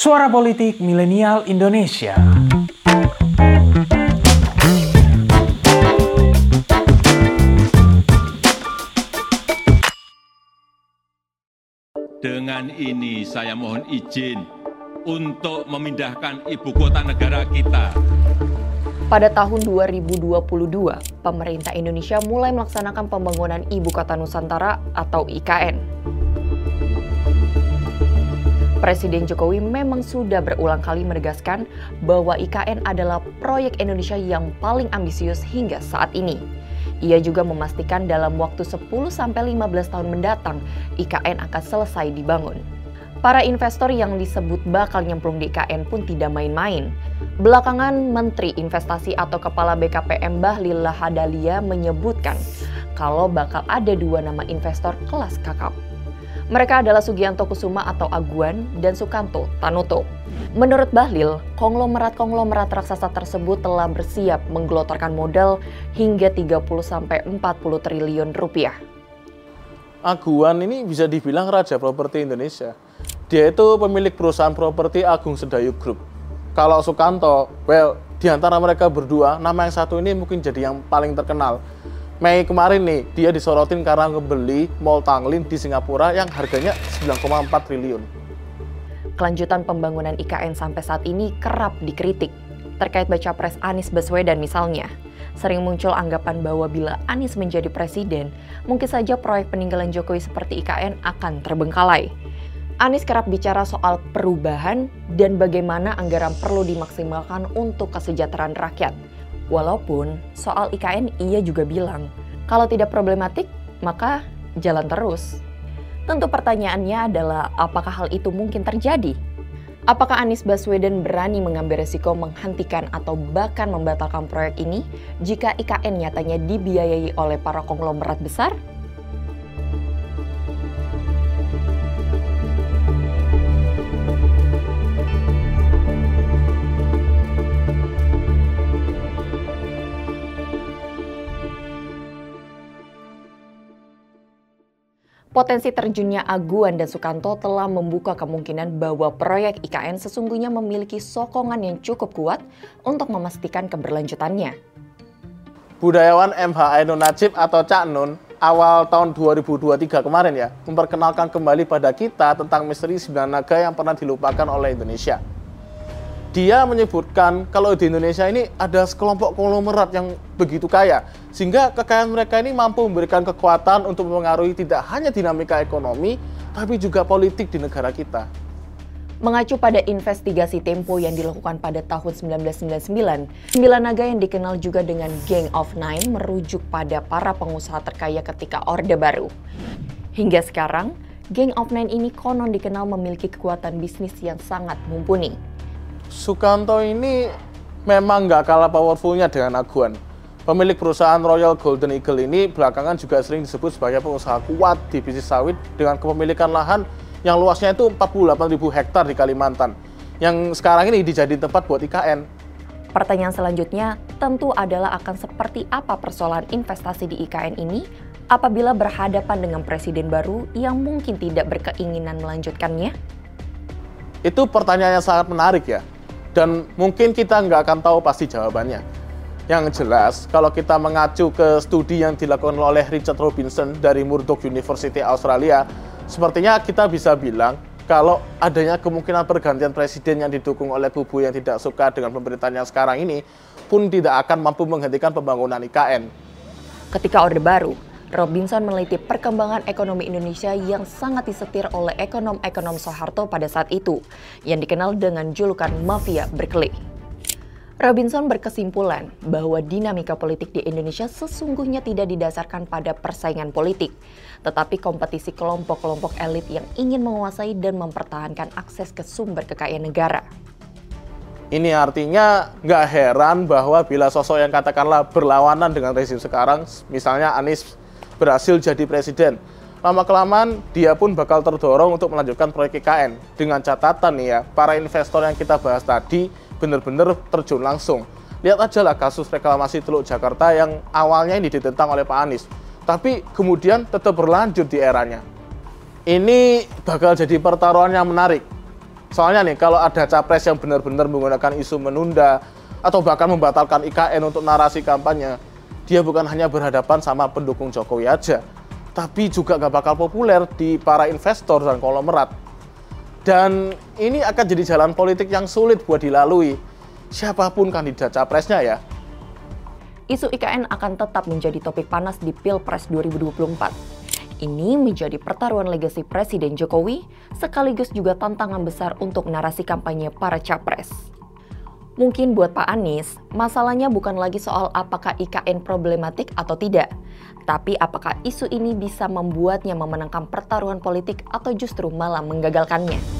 Suara Politik Milenial Indonesia. Dengan ini saya mohon izin untuk memindahkan ibu kota negara kita. Pada tahun 2022, pemerintah Indonesia mulai melaksanakan pembangunan Ibu Kota Nusantara atau IKN. Presiden Jokowi memang sudah berulang kali menegaskan bahwa IKN adalah proyek Indonesia yang paling ambisius hingga saat ini. Ia juga memastikan dalam waktu 10-15 tahun mendatang, IKN akan selesai dibangun. Para investor yang disebut bakal nyemplung di IKN pun tidak main-main. Belakangan, Menteri Investasi atau Kepala BKPM Bahlil Lahadalia menyebutkan kalau bakal ada dua nama investor kelas kakap. Mereka adalah Sugianto Kusuma atau Aguan dan Sukanto Tanuto. Menurut Bahlil, konglomerat-konglomerat raksasa tersebut telah bersiap menggelotorkan modal hingga 30-40 triliun rupiah. Aguan ini bisa dibilang raja properti Indonesia. Dia itu pemilik perusahaan properti Agung Sedayu Group. Kalau Sukanto, well, di antara mereka berdua, nama yang satu ini mungkin jadi yang paling terkenal. Mei kemarin nih, dia disorotin karena ngebeli Mall Tanglin di Singapura yang harganya 9,4 triliun. Kelanjutan pembangunan IKN sampai saat ini kerap dikritik. Terkait baca pres Anies Baswedan misalnya, sering muncul anggapan bahwa bila Anies menjadi presiden, mungkin saja proyek peninggalan Jokowi seperti IKN akan terbengkalai. Anies kerap bicara soal perubahan dan bagaimana anggaran perlu dimaksimalkan untuk kesejahteraan rakyat. Walaupun soal IKN ia juga bilang, kalau tidak problematik, maka jalan terus. Tentu pertanyaannya adalah apakah hal itu mungkin terjadi? Apakah Anies Baswedan berani mengambil resiko menghentikan atau bahkan membatalkan proyek ini jika IKN nyatanya dibiayai oleh para konglomerat besar? Potensi terjunnya Aguan dan Sukanto telah membuka kemungkinan bahwa proyek IKN sesungguhnya memiliki sokongan yang cukup kuat untuk memastikan keberlanjutannya. Budayawan MH Ainun Najib atau Cak Nun awal tahun 2023 kemarin ya memperkenalkan kembali pada kita tentang misteri sembilan naga yang pernah dilupakan oleh Indonesia dia menyebutkan kalau di Indonesia ini ada sekelompok konglomerat yang begitu kaya sehingga kekayaan mereka ini mampu memberikan kekuatan untuk mempengaruhi tidak hanya dinamika ekonomi tapi juga politik di negara kita. Mengacu pada investigasi Tempo yang dilakukan pada tahun 1999, sembilan naga yang dikenal juga dengan Gang of Nine merujuk pada para pengusaha terkaya ketika Orde Baru. Hingga sekarang, Gang of Nine ini konon dikenal memiliki kekuatan bisnis yang sangat mumpuni. Sukanto ini memang nggak kalah powerfulnya dengan Aguan. Pemilik perusahaan Royal Golden Eagle ini belakangan juga sering disebut sebagai pengusaha kuat di bisnis sawit dengan kepemilikan lahan yang luasnya itu 48.000 hektar di Kalimantan. Yang sekarang ini dijadiin tempat buat IKN. Pertanyaan selanjutnya tentu adalah akan seperti apa persoalan investasi di IKN ini apabila berhadapan dengan presiden baru yang mungkin tidak berkeinginan melanjutkannya? Itu pertanyaan yang sangat menarik ya. Dan mungkin kita nggak akan tahu pasti jawabannya. Yang jelas, kalau kita mengacu ke studi yang dilakukan oleh Richard Robinson dari Murdoch University Australia, sepertinya kita bisa bilang kalau adanya kemungkinan pergantian presiden yang didukung oleh kubu yang tidak suka dengan pemerintahan yang sekarang ini pun tidak akan mampu menghentikan pembangunan IKN. Ketika Orde Baru, Robinson meneliti perkembangan ekonomi Indonesia yang sangat disetir oleh ekonom-ekonom Soeharto pada saat itu, yang dikenal dengan julukan mafia berkelik. Robinson berkesimpulan bahwa dinamika politik di Indonesia sesungguhnya tidak didasarkan pada persaingan politik, tetapi kompetisi kelompok-kelompok elit yang ingin menguasai dan mempertahankan akses ke sumber kekayaan negara. Ini artinya nggak heran bahwa bila sosok yang katakanlah berlawanan dengan rezim sekarang, misalnya Anies berhasil jadi presiden, lama-kelamaan dia pun bakal terdorong untuk melanjutkan proyek IKN. Dengan catatan nih ya, para investor yang kita bahas tadi benar-benar terjun langsung. Lihat aja lah kasus reklamasi Teluk Jakarta yang awalnya ini ditentang oleh Pak Anies, tapi kemudian tetap berlanjut di eranya. Ini bakal jadi pertaruhan yang menarik. Soalnya nih, kalau ada capres yang benar-benar menggunakan isu menunda atau bahkan membatalkan IKN untuk narasi kampanye, dia bukan hanya berhadapan sama pendukung Jokowi aja, tapi juga gak bakal populer di para investor dan konglomerat. Dan ini akan jadi jalan politik yang sulit buat dilalui, siapa pun kandidat capresnya ya. Isu IKN akan tetap menjadi topik panas di Pilpres 2024. Ini menjadi pertaruhan legasi Presiden Jokowi, sekaligus juga tantangan besar untuk narasi kampanye para capres. Mungkin buat Pak Anies, masalahnya bukan lagi soal apakah IKN problematik atau tidak, tapi apakah isu ini bisa membuatnya memenangkan pertaruhan politik atau justru malah menggagalkannya.